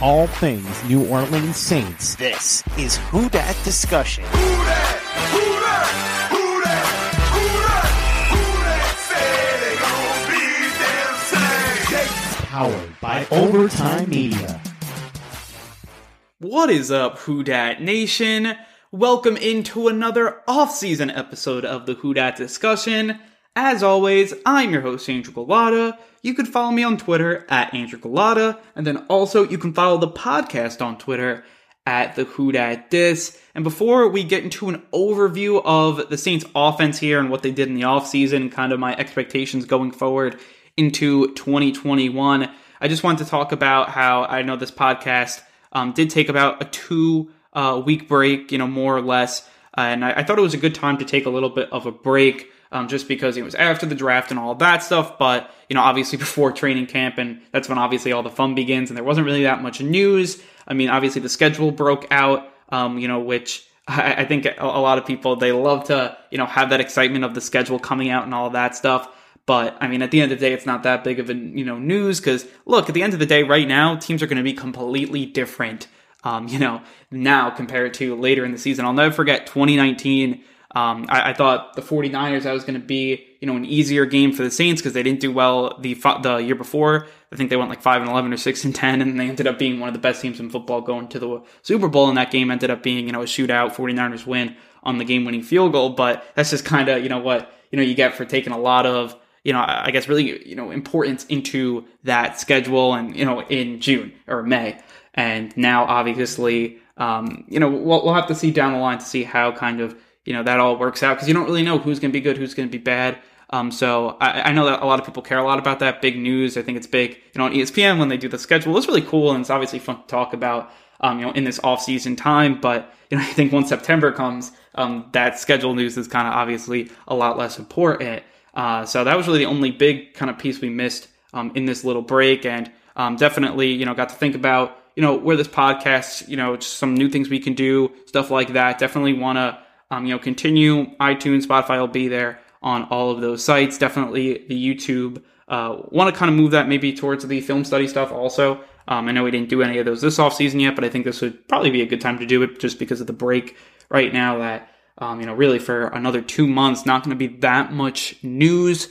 all things New Orleans Saints. This is Who Dat Discussion. Who that? Who that? Who that? Who that? Who that? Say they gon' be them. Powered by Overtime Media. What is up, Who Dat Nation? Welcome into another off-season episode of the Who Dat Discussion. As always, I'm your host, Andrew Galata. You can follow me on Twitter at Andrew Galata, and then also you can follow the podcast on Twitter at the Who Dat Dis. And before we get into an overview of the Saints offense here and what they did in the offseason, kind of my expectations going forward into 2021, I just wanted to talk about how I know this podcast um, did take about a two uh, week break, you know, more or less. Uh, and I, I, thought it was a good time to take a little bit of a break um, just because it was after the draft and all that stuff. But, you know, obviously before training camp, and that's when obviously all the fun begins, and there wasn't really that much news. I mean, obviously the schedule broke out, um, you know, which I, I think a, a lot of people, they love to, you know, have that excitement of the schedule coming out and all that stuff. But I mean, at the end of the day, it's not that big of a you know news because look, at the end of the day, right now, teams are going to be completely different. Um, you know, now compared to later in the season. I'll never forget 2019. Um, I, I, thought the 49ers that was going to be you know an easier game for the Saints because they didn't do well the the year before. I think they went like five and 11 or six and 10, and they ended up being one of the best teams in football going to the Super Bowl. And that game ended up being you know a shootout, 49ers win on the game winning field goal. But that's just kind of you know what you know you get for taking a lot of you know, I guess really, you know, importance into that schedule and, you know, in June or May. And now obviously, um, you know, we'll, we'll have to see down the line to see how kind of, you know, that all works out because you don't really know who's going to be good, who's going to be bad. Um, so I, I, know that a lot of people care a lot about that big news. I think it's big, you know, on ESPN when they do the schedule. It's really cool and it's obviously fun to talk about, um, you know, in this off season time. But, you know, I think once September comes, um, that schedule news is kind of obviously a lot less important. Uh, so that was really the only big kind of piece we missed um, in this little break, and um, definitely, you know, got to think about you know where this podcast, you know, just some new things we can do, stuff like that. Definitely want to um, you know continue. iTunes, Spotify will be there on all of those sites. Definitely the YouTube. Uh, want to kind of move that maybe towards the film study stuff also. Um, I know we didn't do any of those this off season yet, but I think this would probably be a good time to do it just because of the break right now that um, you know, really for another two months, not going to be that much news.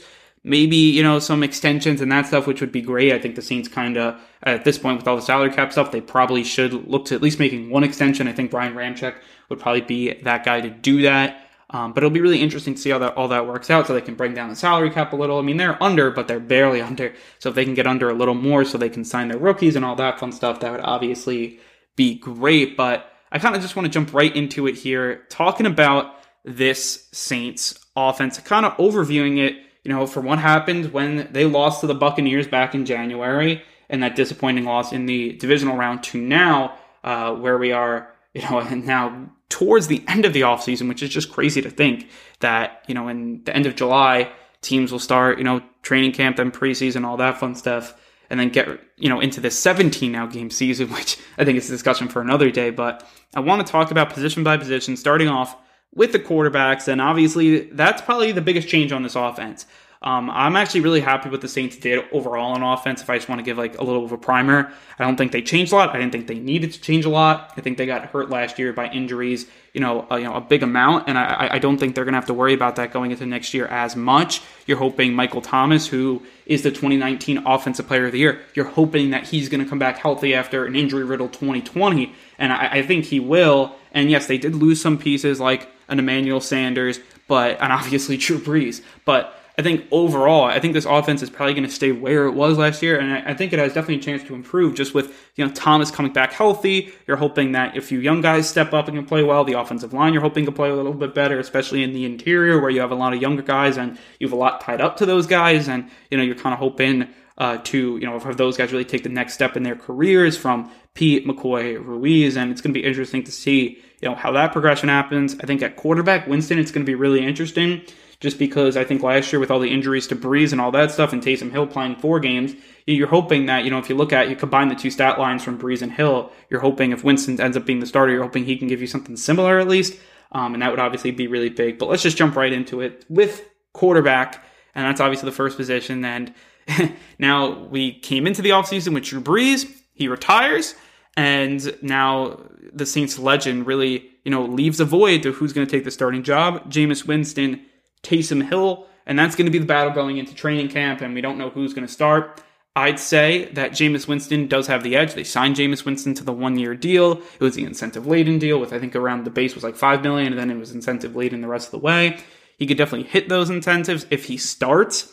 Maybe, you know, some extensions and that stuff, which would be great. I think the Saints kind of, at this point, with all the salary cap stuff, they probably should look to at least making one extension. I think Ryan Ramczyk would probably be that guy to do that. Um, but it'll be really interesting to see how that all that works out, so they can bring down the salary cap a little. I mean, they're under, but they're barely under. So if they can get under a little more, so they can sign their rookies and all that fun stuff, that would obviously be great. But I kind of just want to jump right into it here, talking about this Saints offense, kind of overviewing it, you know, for what happened when they lost to the Buccaneers back in January and that disappointing loss in the divisional round to now, uh, where we are, you know, and now towards the end of the offseason, which is just crazy to think that, you know, in the end of July, teams will start, you know, training camp, then preseason, all that fun stuff and then get you know into the 17 now game season, which I think is a discussion for another day. But I want to talk about position by position, starting off with the quarterbacks, and obviously that's probably the biggest change on this offense. Um, I'm actually really happy with the Saints did overall on offense. If I just want to give like a little of a primer, I don't think they changed a lot. I didn't think they needed to change a lot. I think they got hurt last year by injuries, you know, a, you know, a big amount, and I, I don't think they're to have to worry about that going into next year as much. You're hoping Michael Thomas, who is the 2019 Offensive Player of the Year, you're hoping that he's to come back healthy after an injury-riddled 2020, and I, I think he will. And yes, they did lose some pieces like an Emmanuel Sanders, but and obviously Drew Brees, but I think overall, I think this offense is probably going to stay where it was last year, and I, think it has definitely a chance to improve. Just with you know Thomas coming back healthy, you're hoping that a few young guys step up and can play well. The offensive line, you're hoping to play a little bit better, especially in the interior where you have a lot of younger guys and you have a lot tied up to those guys, and you know you're kind of hoping uh, to you know have those guys really take the next step in their careers from Peat McCoy Ruiz, and it's going to be interesting to see you know how that progression happens. I think at quarterback Winston, it's going to be really interesting just because I think last year with all the injuries to Brees and all that stuff and Taysom Hill playing four games, you're hoping that, you know, if you look at, you combine the two stat lines from Brees and Hill, you're hoping if Winston ends up being the starter, you're hoping he can give you something similar at least. Um, and that would obviously be really big. But let's just jump right into it with quarterback. And that's obviously the first position. And now we came into the offseason with Drew Brees. He retires. And now the Saints legend really, you know, leaves a void to who's going to take the starting job. Jameis Winston, Taysom Hill, and that's going to be the battle going into training camp, and we don't know who's going to start. I'd say that Jameis Winston does have the edge. They signed Jameis Winston to the one year deal. It was the incentive laden deal with I think around the base was like five million, and then it was incentive laden the rest of the way. He could definitely hit those incentives if he starts.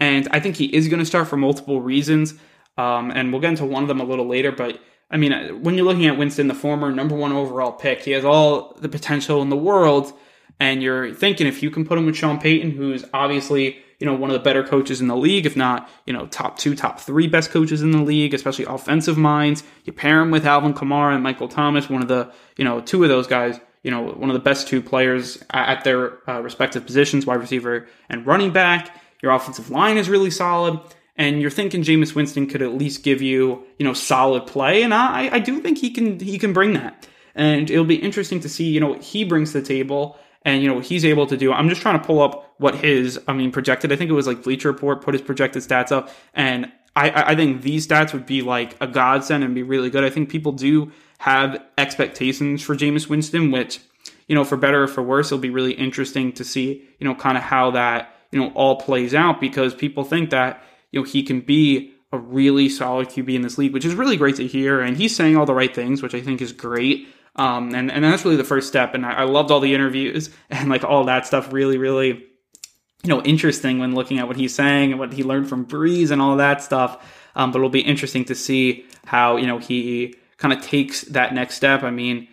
And I think he is going to start for multiple reasons. Um, and we'll get into one of them a little later. But I mean, when you're looking at Winston, the former number one overall pick, he has all the potential in the world. And you're thinking if you can put him with Sean Payton, who's obviously you know one of the better coaches in the league, if not you know top two, top three best coaches in the league, especially offensive minds. You pair him with Alvin Kamara and Michael Thomas, one of the you know two of those guys. You know, one of the best two players at their uh, respective positions, wide receiver and running back. Your offensive line is really solid and you're thinking Jameis Winston could at least give you, you know, solid play, and I, I do think he can he can bring that, and it'll be interesting to see, you know, what he brings to the table, and you know what he's able to do. I'm just trying to pull up what his, I mean, projected. I think it was like Bleacher Report put his projected stats up, and I, I think these stats would be like a godsend and be really good. I think people do have expectations for Jameis Winston, which, you know, for better or for worse, it'll be really interesting to see, you know, kind of how that, you know, all plays out because people think that you know, he can be a really solid QB in this league, which is really great to hear. And he's saying all the right things, which I think is great. Um, and, and that's really the first step. And I, I loved all the interviews and like all that stuff really, really, you know, interesting when looking at what he's saying and what he learned from Brees and all that stuff. Um, but it'll be interesting to see how, you know, he kind of takes that next step. I mean,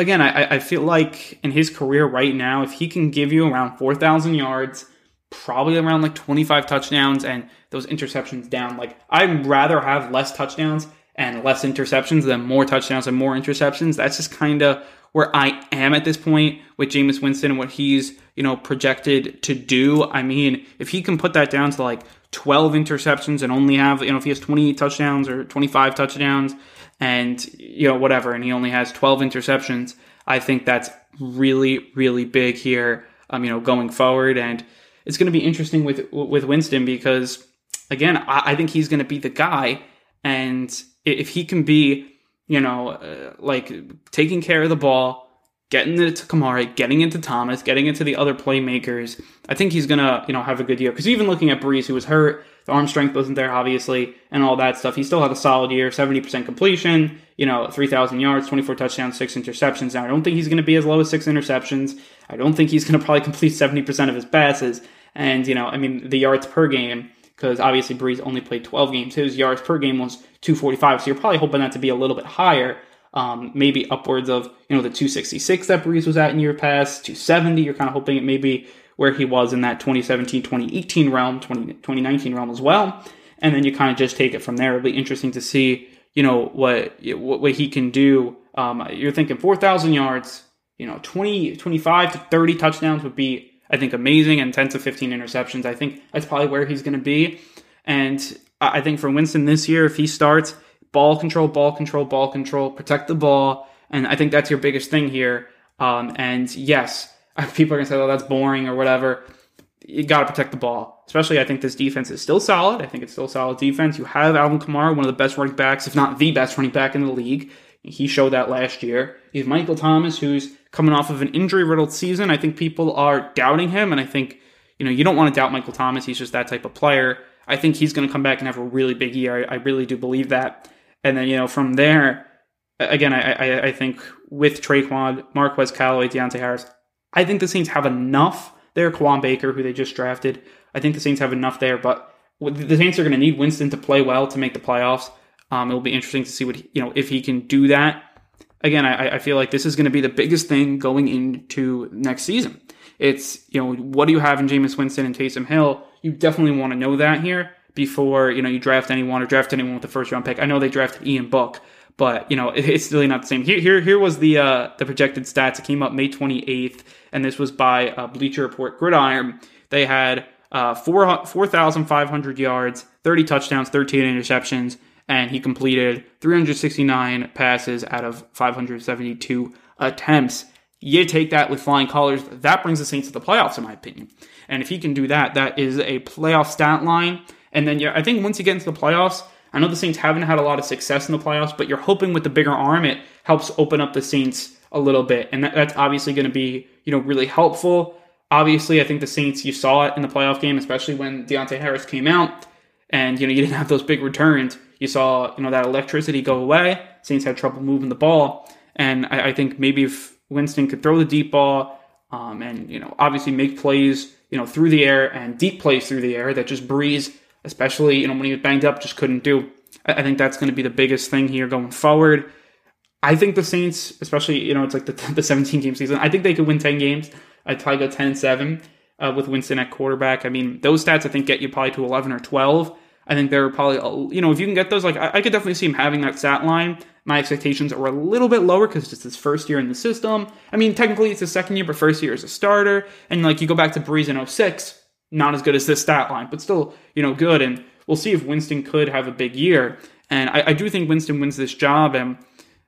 again, I, I feel like in his career right now, if he can give you around 4,000 yards, probably around like 25 touchdowns and those interceptions down. Like I'd rather have less touchdowns and less interceptions than more touchdowns and more interceptions. That's just kind of where I am at this point with Jameis Winston and what he's, you know, projected to do. I mean, if he can put that down to like 12 interceptions and only have, you know, if he has 20 touchdowns or 25 touchdowns and, you know, whatever, and he only has 12 interceptions, I think that's really, really big here, um, you know, going forward. And, it's going to be interesting with with Winston because again, I, I think he's going to be the guy, and if he can be, you know, uh, like taking care of the ball, getting it to Kamara, getting into Thomas, getting into the other playmakers, I think he's gonna, you know, have a good year. Because even looking at Brees, who was hurt, the arm strength wasn't there, obviously, and all that stuff, he still had a solid year, seventy percent completion, you know, three thousand yards, twenty four touchdowns, six interceptions. Now, I don't think he's gonna be as low as six interceptions. I don't think he's gonna probably complete seventy percent of his passes. And you know, I mean, the yards per game because obviously Brees only played 12 games. His yards per game was 245, so you're probably hoping that to be a little bit higher, um, maybe upwards of you know the 266 that Brees was at in year past, 270. You're kind of hoping it may be where he was in that 2017, 2018 realm, 20, 2019 realm as well, and then you kind of just take it from there. It'll be interesting to see you know what what, he can do. Um, you're thinking 4,000 yards, you know, 20, 25 to 30 touchdowns would be I think amazing and 10 to 15 interceptions. I think that's probably where he's going to be. And I think for Winston this year, if he starts, ball control, ball control, ball control, protect the ball. And I think that's your biggest thing here. Um, and yes, people are going to say, oh, that's boring or whatever. You got to protect the ball. Especially, I think this defense is still solid. I think it's still solid defense. You have Alvin Kamara, one of the best running backs, if not the best running back in the league. He showed that last year. You have Michael Thomas, who's coming off of an injury riddled season. I think people are doubting him, and I think you know you don't want to doubt Michael Thomas. He's just that type of player. I think he's going to come back and have a really big year. I, I really do believe that. And then you know from there, again, I, I, I think with Tre'Quan, Marquez Callaway, Deonte Harris, I think the Saints have enough there. Kawaan Baker, who they just drafted, I think the Saints have enough there. But the Saints are going to need Winston to play well to make the playoffs. Um, it'll be interesting to see what you know if he can do that again, I, I feel like this is going to be the biggest thing going into next season. It's, you know, what do you have in Jameis Winston and Taysom Hill? You definitely want to know that here before, you know, you draft anyone or draft anyone with the first round pick. I know they drafted Ian Book, but, you know, it's really not the same. Here, here, here was the, uh, the projected stats. It came up May 28th, and this was by uh, Bleacher Report Gridiron. They had uh, 4,500 yards, 30 touchdowns, 13 interceptions, and he completed 369 passes out of 572 attempts. You take that with flying colors. That brings the Saints to the playoffs, in my opinion. And if he can do that, that is a playoff stat line. And then, yeah, I think once you get into the playoffs, I know the Saints haven't had a lot of success in the playoffs, but you're hoping with the bigger arm, it helps open up the Saints a little bit. And that, that's obviously going to be, you know, really helpful. Obviously, I think the Saints, you saw it in the playoff game, especially when Deonte Harris came out and, you know, you didn't have those big returns. You saw, you know, that electricity go away. Saints had trouble moving the ball. And I, I think maybe if Winston could throw the deep ball um, and, you know, obviously make plays, you know, through the air and deep plays through the air that just Brees, especially, you know, when he was banged up, just couldn't do. I, I think that's going to be the biggest thing here going forward. I think the Saints, especially, you know, it's like the, the 17 game season, I think they could win 10 games. I'd probably go 10 and 7 uh, with Winston at quarterback. I mean, those stats I think get you probably to 11 or 12. I think they're probably, you know, if you can get those, like, I, I could definitely see him having that stat line. My expectations are a little bit lower because it's his first year in the system. I mean, technically it's his second year, but first year as a starter. And, like, you go back to Brees in 06, not as good as this stat line, but still, you know, good. And we'll see if Winston could have a big year. And I, I do think Winston wins this job. And,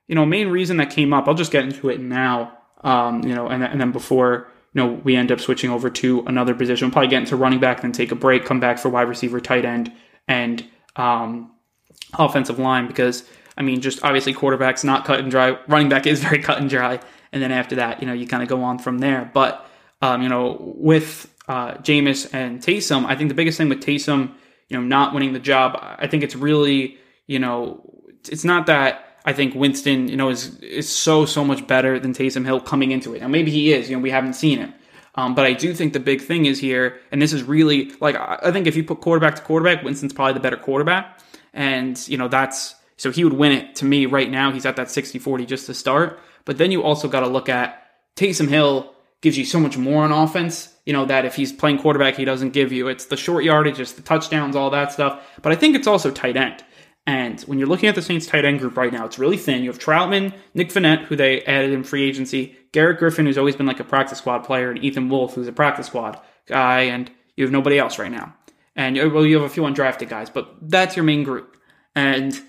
you know, main reason that came up, I'll just get into it now, um, you know, and, and then before, you know, we end up switching over to another position. We'll probably get into running back, then take a break, come back for wide receiver, tight end, and um, offensive line because I mean, just obviously quarterback's not cut and dry. Running back is very cut and dry, and then after that, you know, you kind of go on from there. But um, you know, with uh, Jameis and Taysom, I think the biggest thing with Taysom, you know, not winning the job, I think it's really, you know, it's not that. I think Winston, you know, is is so so much better than Taysom Hill coming into it. Now maybe he is, you know, we haven't seen it. Um, but I do think the big thing is here, and this is really like I think if you put quarterback to quarterback, Winston's probably the better quarterback, and you know that's so he would win it to me right now. He's at that 60-40 just to start, but then you also got to look at Taysom Hill gives you so much more on offense. You know that if he's playing quarterback, he doesn't give you. It's the short yardage, it's the touchdowns, all that stuff. But I think it's also tight end. And when you're looking at the Saints tight end group right now, it's really thin. You have Trautman, Nick Vannett, who they added in free agency, Garrett Griffin, who's always been like a practice squad player, and Ethan Wolf, who's a practice squad guy, and you have nobody else right now. And uh, well, you have a few undrafted guys, but that's your main group. And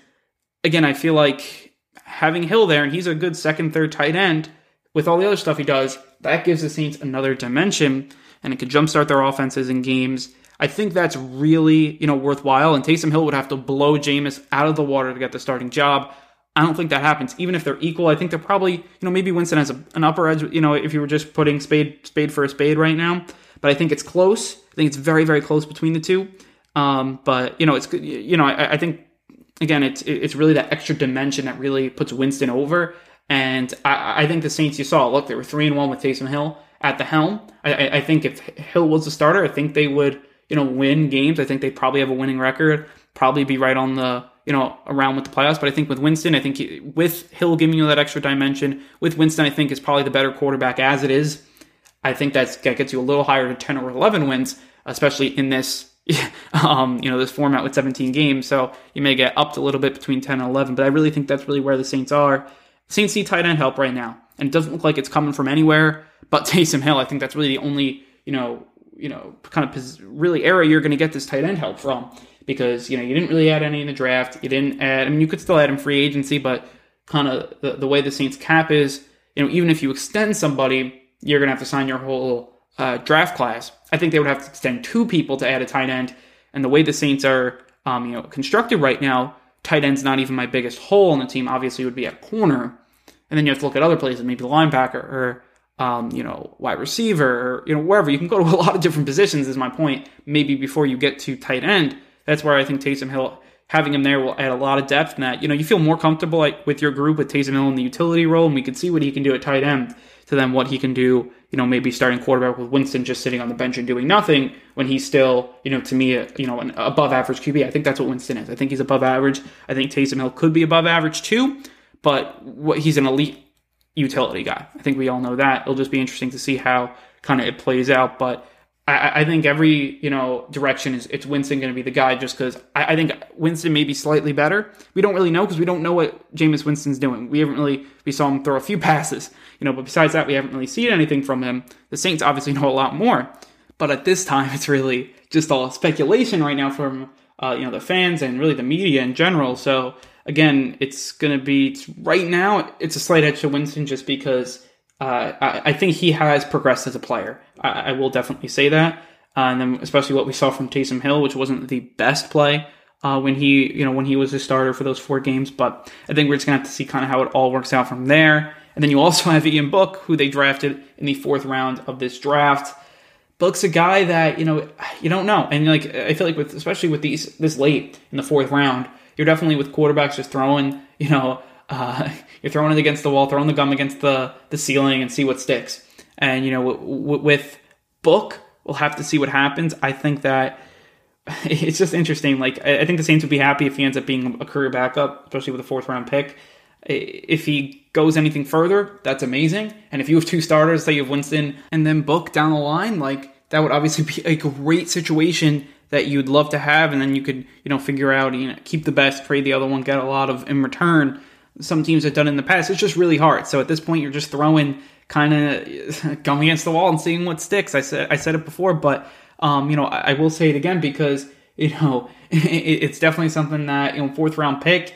again, I feel like having Hill there, and he's a good second, third tight end, with all the other stuff he does, that gives the Saints another dimension, and it could jumpstart their offenses in games. I think that's really, you know, worthwhile. And Taysom Hill would have to blow Jameis out of the water to get the starting job. I don't think that happens. Even if they're equal, I think they're probably, you know, maybe Winston has a, an upper edge, you know, if you were just putting spade spade for a spade right now. But I think it's close. I think it's very, very close between the two. Um, but you know, it's. You know, I, I think again, it's it's really that extra dimension that really puts Winston over. And I, I think the Saints, you saw, look, they were three and one with Taysom Hill at the helm. I, I think if Hill was the starter, I think they would you know, win games. I think they probably have a winning record, probably be right on the, you know, around with the playoffs. But I think with Winston, I think he, with Hill giving you that extra dimension, with Winston, I think is probably the better quarterback as it is. I think that's, that gets you a little higher to 10 or 11 wins, especially in this, um, you know, this format with 17 games. So you may get upped a little bit between 10 and 11, but I really think that's really where the Saints are. Saints need tight end help right now, and it doesn't look like it's coming from anywhere but Taysom Hill. I think that's really the only, you know, you know, kind of really area you're going to get this tight end help from because, you know, you didn't really add any in the draft. You didn't add, I mean, you could still add in free agency, but kind of the, the way the Saints cap is, you know, even if you extend somebody, you're going to have to sign your whole uh, draft class. I think they would have to extend two people to add a tight end. And the way the Saints are, um, you know, constructed right now, tight end's not even my biggest hole in the team. Obviously, would be at corner. And then you have to look at other places, maybe the linebacker or um, you know, wide receiver, or, you know, wherever. You can go to a lot of different positions, is my point. Maybe before you get to tight end, that's where I think Taysom Hill, having him there will add a lot of depth. And that, you know, you feel more comfortable like with your group with Taysom Hill in the utility role, and we can see what he can do at tight end to then what he can do, you know, maybe starting quarterback with Winston just sitting on the bench and doing nothing when he's still, you know, to me, you know, an above average QB. I think that's what Winston is. I think he's above average. I think Taysom Hill could be above average too, but what he's an elite utility guy. I think we all know that. It'll just be interesting to see how kind of it plays out. But I, I, think every you know direction is it's Winston going to be the guy just because I, I, think Winston may be slightly better. We don't really know because we don't know what Jameis Winston's doing. We haven't really we saw him throw a few passes, you know, but besides that, we haven't really seen anything from him. The Saints obviously know a lot more, but at this time, it's really just all speculation right now from uh, you know the fans and really the media in general. So again, it's going to be right now. It's a slight edge to Winston just because uh, I, I, think he has progressed as a player. I, I will definitely say that. Uh, and then especially what we saw from Taysom Hill, which wasn't the best play uh, when he, you know, when he was a starter for those four games. But I think we're just gonna have to see kind of how it all works out from there. And then you also have Ian Book, who they drafted in the fourth round of this draft. Book's a guy that you know you don't know, and like I feel like with especially with these this late in the fourth round, you're definitely with quarterbacks just throwing, you know, uh, you're throwing it against the wall, throwing the gum against the the ceiling, and see what sticks. And you know, w- w- with Book, we'll have to see what happens. I think that it's just interesting. Like I think the Saints would be happy if he ends up being a career backup, especially with a fourth round pick. If he goes anything further, that's amazing. And if you have two starters, say you have Winston and then Book down the line, like that would obviously be a great situation that you'd love to have. And then you could, you know, figure out, you know, keep the best, trade the other one, get a lot of in return. Some teams have done in the past. It's just really hard. So at this point, you're just throwing kind of going against the wall and seeing what sticks. I said I said it before, but um, you know, I, I will say it again because you know it, it's definitely something that you know fourth round pick.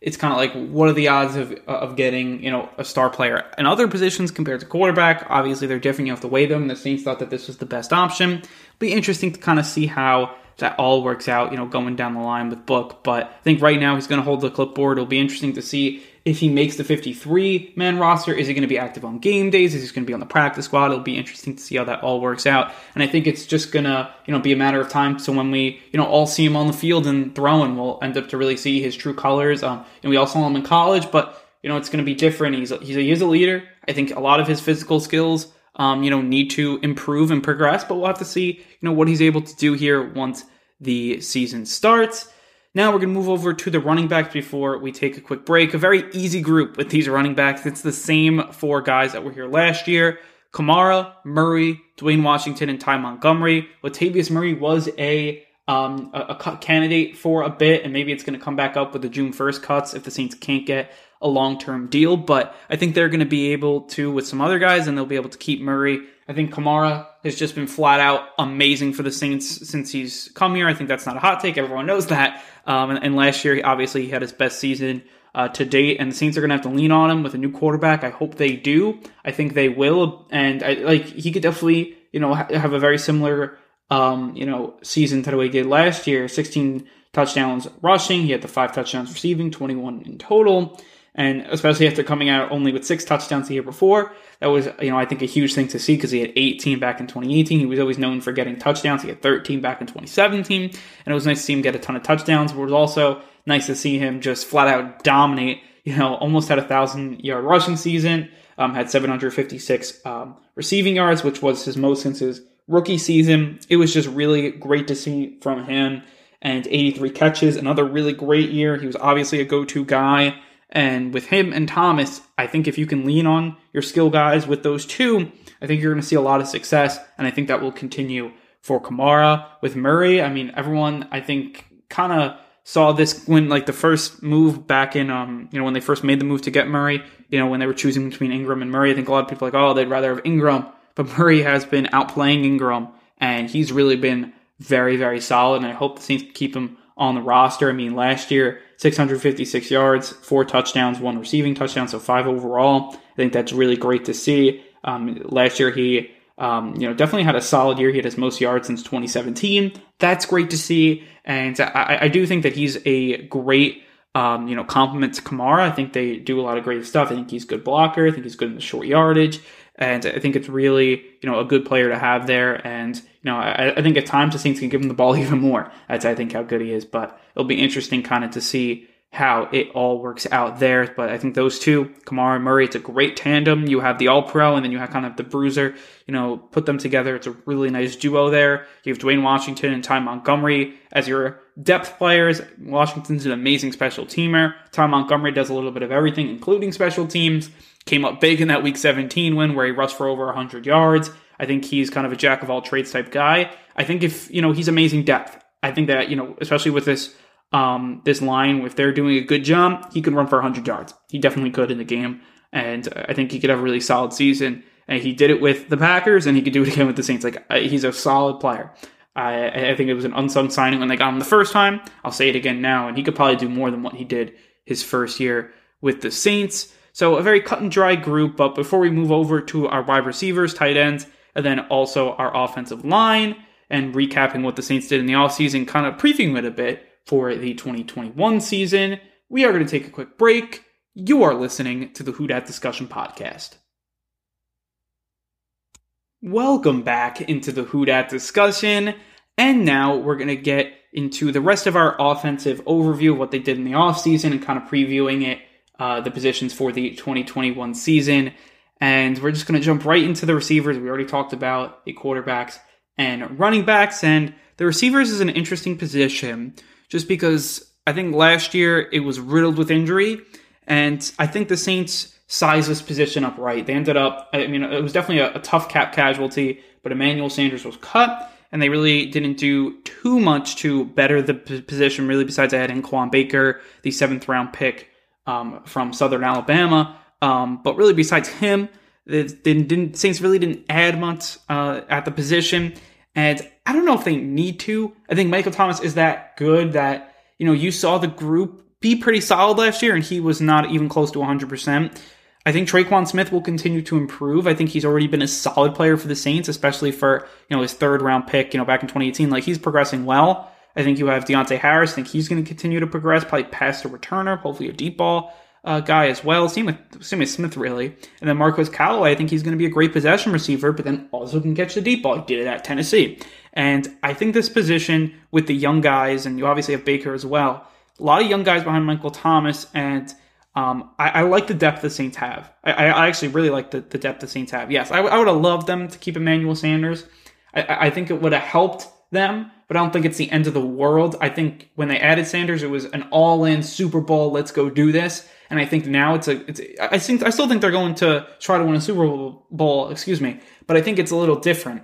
It's kind of like what are the odds of of getting you know a star player in other positions compared to quarterback? Obviously, they're different. You have to weigh them. The Saints thought that this was the best option. Be interesting to kind of see how that all works out. You know, going down the line with Book, but I think right now he's going to hold the clipboard. It'll be interesting to see if he makes the 53 man roster, is he going to be active on game days? Is he going to be on the practice squad? It'll be interesting to see how that all works out. And I think it's just going to, you know, be a matter of time. So when we, you know, all see him on the field and throwing, we'll end up to really see his true colors. Um, and we all saw him in college, but you know, it's going to be different. He's a, he's a, he is a leader. I think a lot of his physical skills, um, you know, need to improve and progress, but we'll have to see, you know, what he's able to do here once the season starts. Now we're going to move over to the running backs before we take a quick break. A very easy group with these running backs. It's the same four guys that were here last year. Kamara, Murray, Dwayne Washington, and Ty Montgomery. Latavius Murray was a um, a, a candidate for a bit, and maybe it's going to come back up with the June 1st cuts if the Saints can't get a long term deal. But I think they're going to be able to with some other guys, and they'll be able to keep Murray. I think Kamara has just been flat out amazing for the Saints since he's come here. I think that's not a hot take. Everyone knows that. Um, and, and, last year, obviously, he had his best season uh, to date, and the Saints are going to have to lean on him with a new quarterback. I hope they do. I think they will, and I, like he could definitely, you know, ha- have a very similar, um, you know, season to the way he did last year. 16 touchdowns rushing. He had the five touchdowns receiving, 21 in total and especially after coming out only with six touchdowns the year before. That was, you know, I think a huge thing to see because he had 18 back in 2018. He was always known for getting touchdowns. He had 13 back in 2017, and it was nice to see him get a ton of touchdowns. But it was also nice to see him just flat out dominate. You know, almost had a thousand yard rushing season. Um, had 756 um, receiving yards, which was his most since his rookie season. It was just really great to see from him. And 83 catches, another really great year. He was obviously a go-to guy and with him and Thomas, I think if you can lean on your skill guys with those two, I think you're going to see a lot of success. And I think that will continue for Kamara. With Murray, I mean, everyone, I think, kind of saw this when like the first move back in um you know when they first made the move to get Murray you know when they were choosing between Ingram and Murray I think a lot of people like oh they'd rather have Ingram but Murray has been outplaying Ingram and he's really been very very solid and I hope the Saints keep him on the roster I mean last year 656 yards, four touchdowns, one receiving touchdown, so five overall. I think that's really great to see. Um, last year he, um, you know, definitely had a solid year. He had his most yards since 2017. That's great to see, and I, I do think that he's a great. Um, you know, compliment to Kamara. I think they do a lot of great stuff. I think he's good blocker. I think he's good in the short yardage. And I think it's really, you know, a good player to have there. And, you know, I, I think at times the Saints can give him the ball even more. That's, I think, how good he is. But it'll be interesting kind of to see how it all works out there. But I think those two, Kamara and Murray, it's a great tandem. You have the All Pro, and then you have kind of the Bruiser. You know, put them together. It's a really nice duo there. You have Dwayne Washington and Ty Montgomery as your depth players. Washington's an amazing special teamer. Ty Montgomery does a little bit of everything, including special teams. Came up big in that Week 17 win where he rushed for over 100 yards. I think he's kind of a jack of all trades type guy. I think if you know he's amazing depth. I think that you know, especially with this um, this line, if they're doing a good job, he can run for 100 yards. He definitely could in the game, and I think he could have a really solid season. And he did it with the Packers, and he could do it again with the Saints. Like he's a solid player. I, I think it was an unsung signing when they got him the first time. I'll say it again now, and he could probably do more than what he did his first year with the Saints. So a very cut and dry group. But before we move over to our wide receivers, tight ends, and then also our offensive line, and recapping what the Saints did in the offseason, kind of previewing it a bit for the 2021 season. We are going to take a quick break. You are listening to the Who Dat Discussion Podcast. Welcome back into the Who Dat discussion. And now we're going to get into the rest of our offensive overview of what they did in the offseason and kind of previewing it, uh, the positions for the 2021 season. And we're just going to jump right into the receivers. We already talked about the quarterbacks and running backs. And the receivers is an interesting position just because I think last year it was riddled with injury. And I think the Saints size this position up right. They ended up, I mean, it was definitely a, a tough cap casualty, but Emmanuel Sanders was cut, and they really didn't do too much to better the position, really, besides adding Quan Baker, the seventh round pick um, from Southern Alabama. Um, but really, besides him, they didn't, Saints really didn't add much uh, at the position. And I don't know if they need to. I think Michael Thomas is that good that, you know, you saw the group be pretty solid last year, and he was not even close to 100%. I think Tre'Quan Smith will continue to improve. I think he's already been a solid player for the Saints, especially for you know his third round pick. You know, back in 2018, like he's progressing well. I think you have Deonte Harris. I think he's going to continue to progress, probably past a returner, hopefully a deep ball uh, guy as well. Same with same with Smith really, and then Marquez Callaway. I think he's going to be a great possession receiver, but then also can catch the deep ball. He did it at Tennessee, and I think this position with the young guys, and you obviously have Baker as well. A lot of young guys behind Michael Thomas and um, I, I, like the depth the Saints have. I, I actually really like the, the, depth the Saints have. Yes, I, I would have loved them to keep Emmanuel Sanders. I, I think it would have helped them, but I don't think it's the end of the world. I think when they added Sanders, it was an all-in Super Bowl. Let's go do this. And I think now it's a. It's. I think. I still think they're going to try to win a Super Bowl. Excuse me, but I think it's a little different.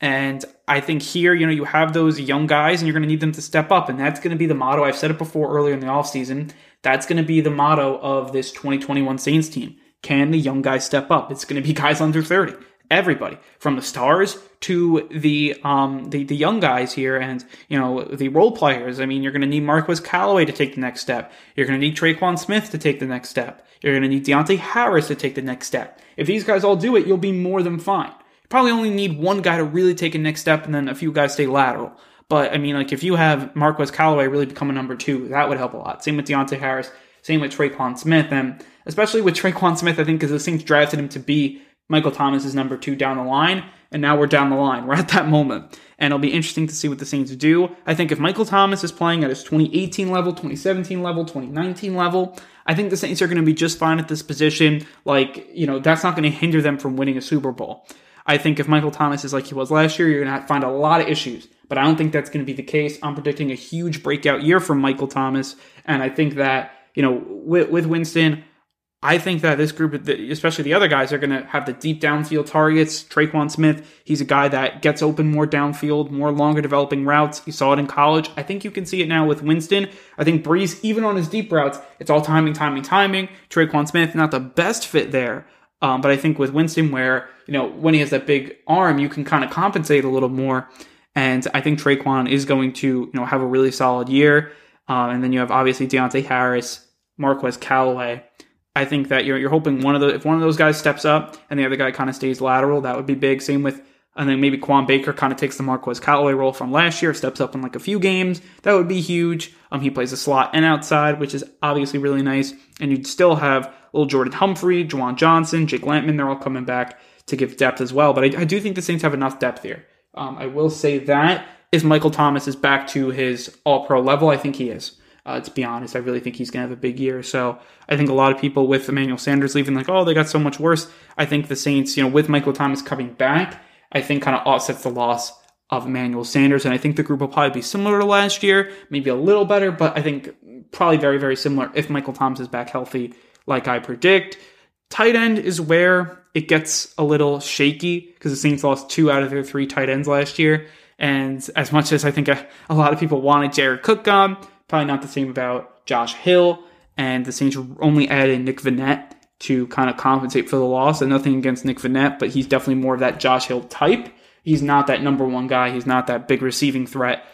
And I think here, you know, you have those young guys, and you're going to need them to step up, and that's going to be the motto. I've said it before earlier in the offseason. That's going to be the motto of this 2021 Saints team. Can the young guys step up? It's going to be guys under 30. Everybody, from the stars to the um the, the young guys here, and you know the role players. I mean, you're going to need Marquez Callaway to take the next step. You're going to need Tre'Quan Smith to take the next step. You're going to need Deonte Harris to take the next step. If these guys all do it, you'll be more than fine. You probably only need one guy to really take a next step, and then a few guys stay lateral. But I mean, like if you have Marquez Callaway really become a number two, that would help a lot. Same with Deonte Harris. Same with Tre'Quan Smith, and especially with Tre'Quan Smith, I think because the Saints drafted him to be Michael Thomas is number two down the line, and now we're down the line. We're at that moment, and it'll be interesting to see what the Saints do. I think if Michael Thomas is playing at his 2018 level, 2017 level, 2019 level, I think the Saints are going to be just fine at this position. Like, you know, that's not going to hinder them from winning a Super Bowl. I think if Michael Thomas is like he was last year, you're going to find a lot of issues but I don't think that's going to be the case. I'm predicting a huge breakout year from Michael Thomas, and I think that you know with, with Winston, I think that this group, especially the other guys, are going to have the deep downfield targets. Tre'Quan Smith, he's a guy that gets open more downfield, more longer developing routes. You saw it in college. I think you can see it now with Winston. I think Brees, even on his deep routes, it's all timing, timing, timing. Tre'Quan Smith, not the best fit there. Um, but I think with Winston, where, you know, when he has that big arm, you can kind of compensate a little more. And I think Tre'Quan is going to, you know, have a really solid year. Um, and then you have obviously Deonte Harris, Marquez Callaway. I think that you're you're hoping one of the if one of those guys steps up and the other guy kind of stays lateral, that would be big. Same with and then maybe Quan Baker kind of takes the Marquez Callaway role from last year, steps up in like a few games. That would be huge. Um, he plays a slot and outside, which is obviously really nice. And you'd still have little Jordan Humphrey, Juwan Johnson, Jake Lampman. They're all coming back to give depth as well. But I, I do think the Saints have enough depth here. Um, I will say that if Michael Thomas is back to his All Pro level, I think he is. Uh, to be honest, I really think he's going to have a big year. So I think a lot of people with Emmanuel Sanders leaving, like, oh, they got so much worse. I think the Saints, you know, with Michael Thomas coming back, I think kind of offsets the loss of Emmanuel Sanders. And I think the group will probably be similar to last year, maybe a little better, but I think probably very, very similar if Michael Thomas is back healthy, like I predict. Tight end is where it gets a little shaky because the Saints lost two out of their three tight ends last year. And as much as I think a, a lot of people wanted Jared Cook gone, probably not the same about Josh Hill. And the Saints only added Nick Vannett to kind of compensate for the loss. And nothing against Nick Vannett, but he's definitely more of that Josh Hill type. He's not that number one guy. He's not that big receiving threat.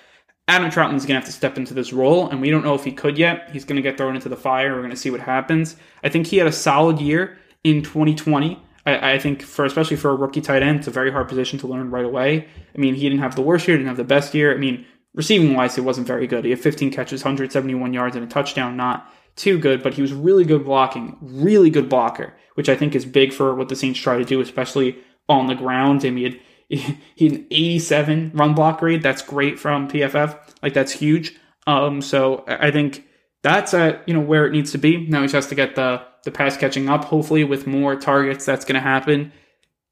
Adam Trautman's going to have to step into this role, and we don't know if he could yet. He's going to get thrown into the fire. We're going to see what happens. I think he had a solid year in 2020. I, I, think for especially for a rookie tight end, it's a very hard position to learn right away. I mean, he didn't have the worst year, didn't have the best year. I mean, receiving wise, it wasn't very good. He had 15 catches, 171 yards, and a touchdown. Not too good, but he was really good blocking, really good blocker, which I think is big for what the Saints try to do, especially on the ground. I mean, he had, an 87 run block rate. That's great from PFF. Like that's huge. Um, so I think that's at you know where it needs to be. Now he just has to get the the pass catching up. Hopefully, with more targets, that's going to happen.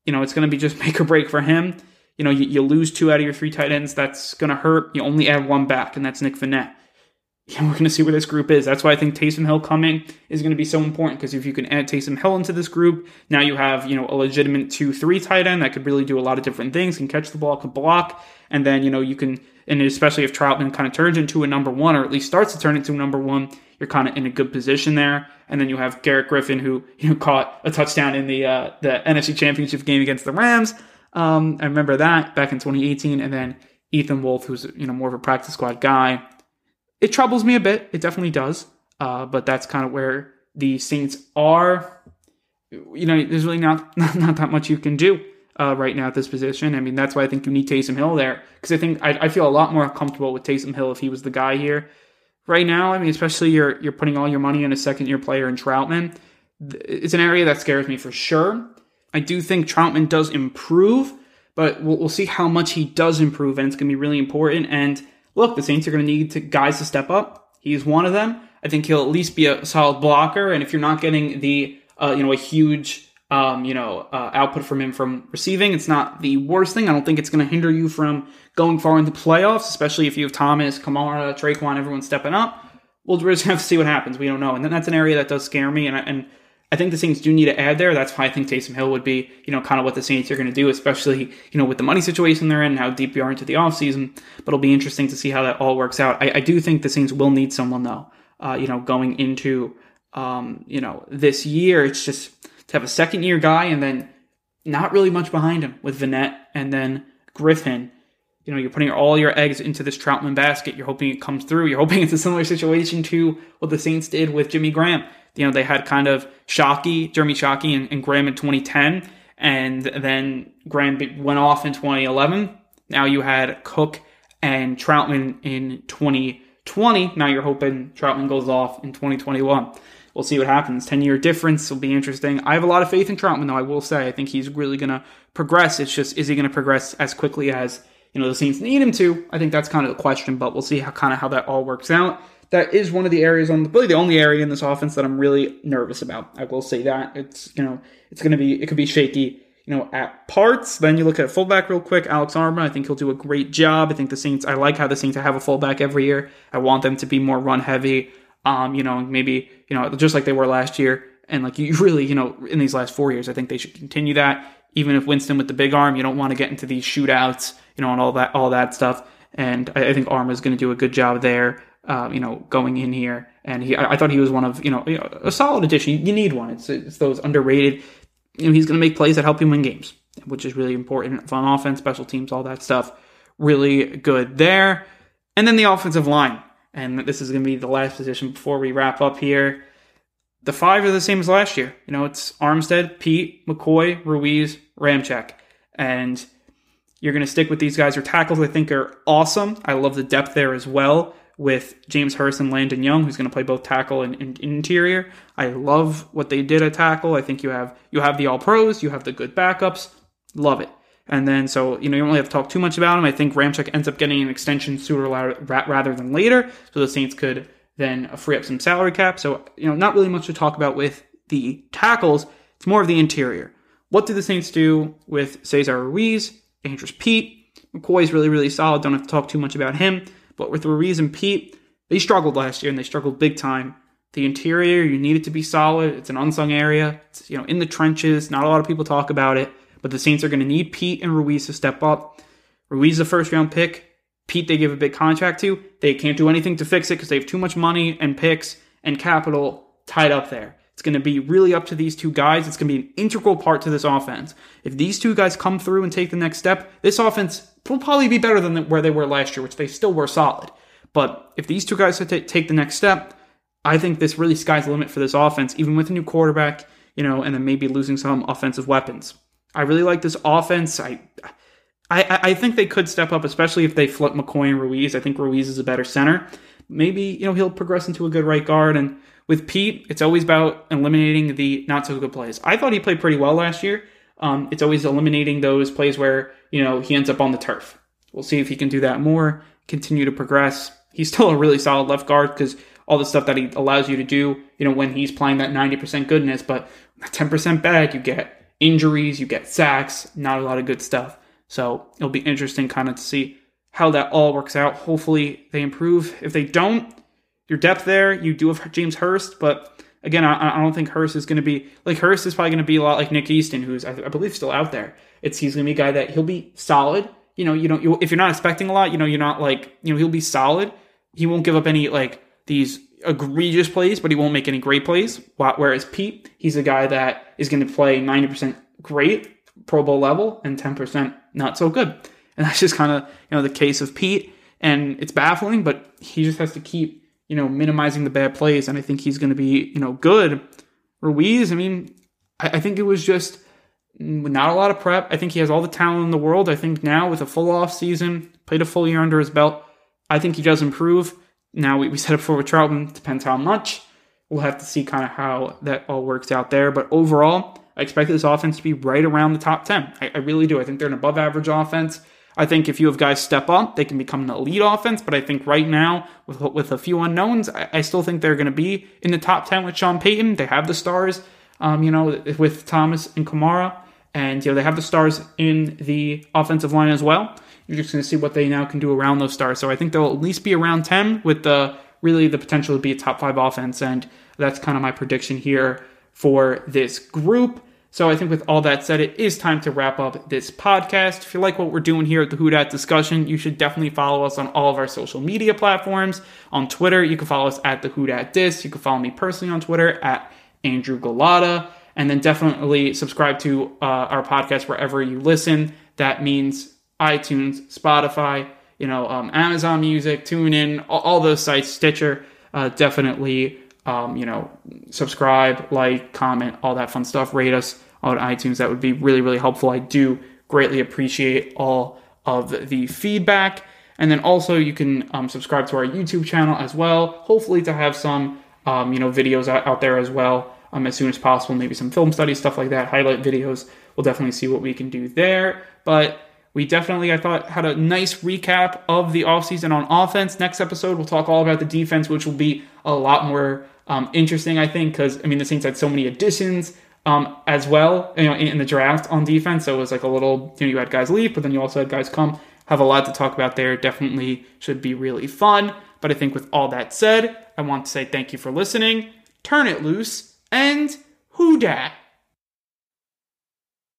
You know, it's going to be just make or break for him. You know, you, you lose two out of your three tight ends. That's going to hurt. You only add one back, and that's Nick Vannett. Yeah, we're going to see where this group is. That's why I think Taysom Hill coming is going to be so important because if you can add Taysom Hill into this group, now you have, you know, a legitimate 2-3 tight end that could really do a lot of different things, can catch the ball, can block, and then, you know, you can and especially if Trautman kind of turns into a number 1 or at least starts to turn into a number 1, you're kind of in a good position there. And then you have Garrett Griffin who, you know, caught a touchdown in the uh, the NFC Championship game against the Rams. Um, I remember that back in 2018 and then Ethan Wolf who's, you know, more of a practice squad guy it troubles me a bit. It definitely does. Uh, but that's kind of where the Saints are. You know, there's really not not, not that much you can do uh, right now at this position. I mean, that's why I think you need Taysom Hill there because I think I, I, feel a lot more comfortable with Taysom Hill if he was the guy here. Right now, I mean, especially you're you're putting all your money in a second year player in Trautman. It's an area that scares me for sure. I do think Trautman does improve, but we'll, we'll see how much he does improve, and it's going to be really important. And look, the Saints are going to need to, guys to step up. He's one of them. I think he'll at least be a solid blocker. And if you're not getting the, uh, you know, a huge, um, you know, uh, output from him from receiving, it's not the worst thing. I don't think it's going to hinder you from going far into the playoffs, especially if you have Thomas, Kamara, Tre'Quan, everyone stepping up. We'll just have to see what happens. We don't know. And then that's an area that does scare me. And, and I think the Saints do need to add there. That's why I think Taysom Hill would be, you know, kind of what the Saints are going to do, especially, you know, with the money situation they're in and how deep you are into the offseason. But it'll be interesting to see how that all works out. I, I do think the Saints will need someone, though, uh, you know, going into, um, you know, this year. It's just to have a second year guy and then not really much behind him with Vannett and then Griffin. You know, you're putting all your eggs into this Trautman basket. You're hoping it comes through. You're hoping it's a similar situation to what the Saints did with Jimmy Graham you know, they had kind of Shockey, Jeremy Shockey, and, and Graham in 2010, and then Graham went off in 2011. Now you had Cook and Trautman in 2020. Now you're hoping Trautman goes off in 2021. We'll see what happens. 10 year difference will be interesting. I have a lot of faith in Trautman, though, I will say. I think he's really going to progress. It's just, is he going to progress as quickly as, you know, the Saints need him to? I think that's kind of the question, but we'll see how kind of how that all works out that is one of the areas on the really the only area in this offense that I'm really nervous about. I will say that it's you know it's going to be it could be shaky you know at parts. Then you look at fullback real quick. Alex Armah, I think he'll do a great job. I think the Saints. I like how the Saints have a fullback every year. I want them to be more run heavy. Um, you know, maybe you know just like they were last year. And like you really, you know, in these last four years, I think they should continue that. Even if Winston with the big arm, you don't want to get into these shootouts, you know, and all that, all that stuff. And I, think Armah is going to do a good job there uh, you know, going in here. And he, I, I, thought he was one of, you know, a solid addition. You need one. It's, it's those underrated. You know, he's going to make plays that help you win games, which is really important on offense, special teams, all that stuff. Really good there. And then the offensive line. And this is going to be the last position before we wrap up here. The five are the same as last year. You know, it's Armstead, Peat, McCoy, Ruiz, Ramczyk. And you're going to stick with these guys. Your tackles, I think, are awesome. I love the depth there as well with James Hurst and Landon Young, who's going to play both tackle and, and, interior. I love what they did at tackle. I think you have you have the all pros, you have the good backups. Love it. And then so you know you don't really have to talk too much about him. I think Ramczyk ends up getting an extension sooner rather than later, so the Saints could then uh, free up some salary cap. So you know not really much to talk about with the tackles. It's more of the interior. What do the Saints do with Cesar Ruiz, Andrus Peat? McCoy is really really solid. Don't have to talk too much about him. But with Ruiz and Peat, they struggled last year and they struggled big time. The interior, you need it to be solid. It's an unsung area. It's, you know, in the trenches. Not a lot of people talk about it, but the Saints are going to need Peat and Ruiz to step up. Ruiz is a first round pick. Peat, they give a big contract to. They can't do anything to fix it because they have too much money and picks and capital tied up there. It's going to be really up to these two guys. It's going to be an integral part to this offense. If these two guys come through and take the next step, this offense will probably be better than where they were last year, which they still were solid. But if these two guys take the next step, I think this really sky's the limit for this offense, even with a new quarterback, you know, and then maybe losing some offensive weapons. I really like this offense. I I, I, think they could step up, especially if they flip McCoy and Ruiz. I think Ruiz is a better center. Maybe you know he'll progress into a good right guard. And with Peat, it's always about eliminating the not so good plays. I thought he played pretty well last year. Um, it's always eliminating those plays where you know he ends up on the turf. We'll see if he can do that more. Continue to progress. He's still a really solid left guard because all the stuff that he allows you to do, you know, when he's playing that 90% goodness, but 10% bad, you get injuries, you get sacks, not a lot of good stuff. So it'll be interesting kind of to see how that all works out. Hopefully they improve. If they don't, your depth there, you do have James Hurst, but again, I, I don't think Hurst is going to be like Hurst is probably going to be a lot like Nick Easton, who's I, I believe still out there. It's he's to be a guy that he'll be solid. You know, you don't you, if you're not expecting a lot, you know, you're not like you know he'll be solid. He won't give up any like these egregious plays, but he won't make any great plays. Whereas Peat, he's a guy that is going to play 90% great, Pro Bowl level, and 10% not so good. And that's just kind of, you know, the case of Peat. And it's baffling, but he just has to keep, you know, minimizing the bad plays. And I think he's going to be, you know, good. Ruiz, I mean, I, I think it was just not a lot of prep. I think he has all the talent in the world. I think now with a full off season, played a full year under his belt, I think he does improve. Now we, we said it before with Trautman, depends how much. We'll have to see kind of how that all works out there. But overall, I expect this offense to be right around the top 10. I, I really do. I think they're an above average offense. I think if you have guys step up, they can become an elite offense. But I think right now, with with a few unknowns, I, I still think they're going to be in the top 10 with Sean Payton. They have the stars, um, you know, with Thomas and Kamara. And, you know, they have the stars in the offensive line as well. You're just going to see what they now can do around those stars. So I think they'll at least be around 10 with the really the potential to be a top five offense. And that's kind of my prediction here for this group. So I think with all that said, it is time to wrap up this podcast. If you like what we're doing here at the Who Dat discussion, you should definitely follow us on all of our social media platforms. On Twitter, you can follow us at the Who Dat Dis. You can follow me personally on Twitter at Andrew Galata. And then definitely subscribe to uh, our podcast wherever you listen. That means iTunes, Spotify, you know, um, Amazon Music, TuneIn, all, all those sites, Stitcher. Uh, definitely, um, you know, subscribe, like, comment, all that fun stuff. Rate us on iTunes. That would be really, really helpful. I do greatly appreciate all of the feedback. And then also, you can um, subscribe to our YouTube channel as well. Hopefully, to have some, um, you know, videos out, out there as well um, as soon as possible. Maybe some film study stuff like that, highlight videos. We'll definitely see what we can do there. But we definitely, I thought, had a nice recap of the offseason on offense. Next episode, we'll talk all about the defense, which will be a lot more um, interesting, I think, because, I mean, the Saints had so many additions um, as well, you know, in, in, the draft on defense. So it was like a little, you know, you had guys leave, but then you also had guys come. Have a lot to talk about there. Definitely should be really fun. But I think with all that said, I want to say thank you for listening. Turn it loose and who dat?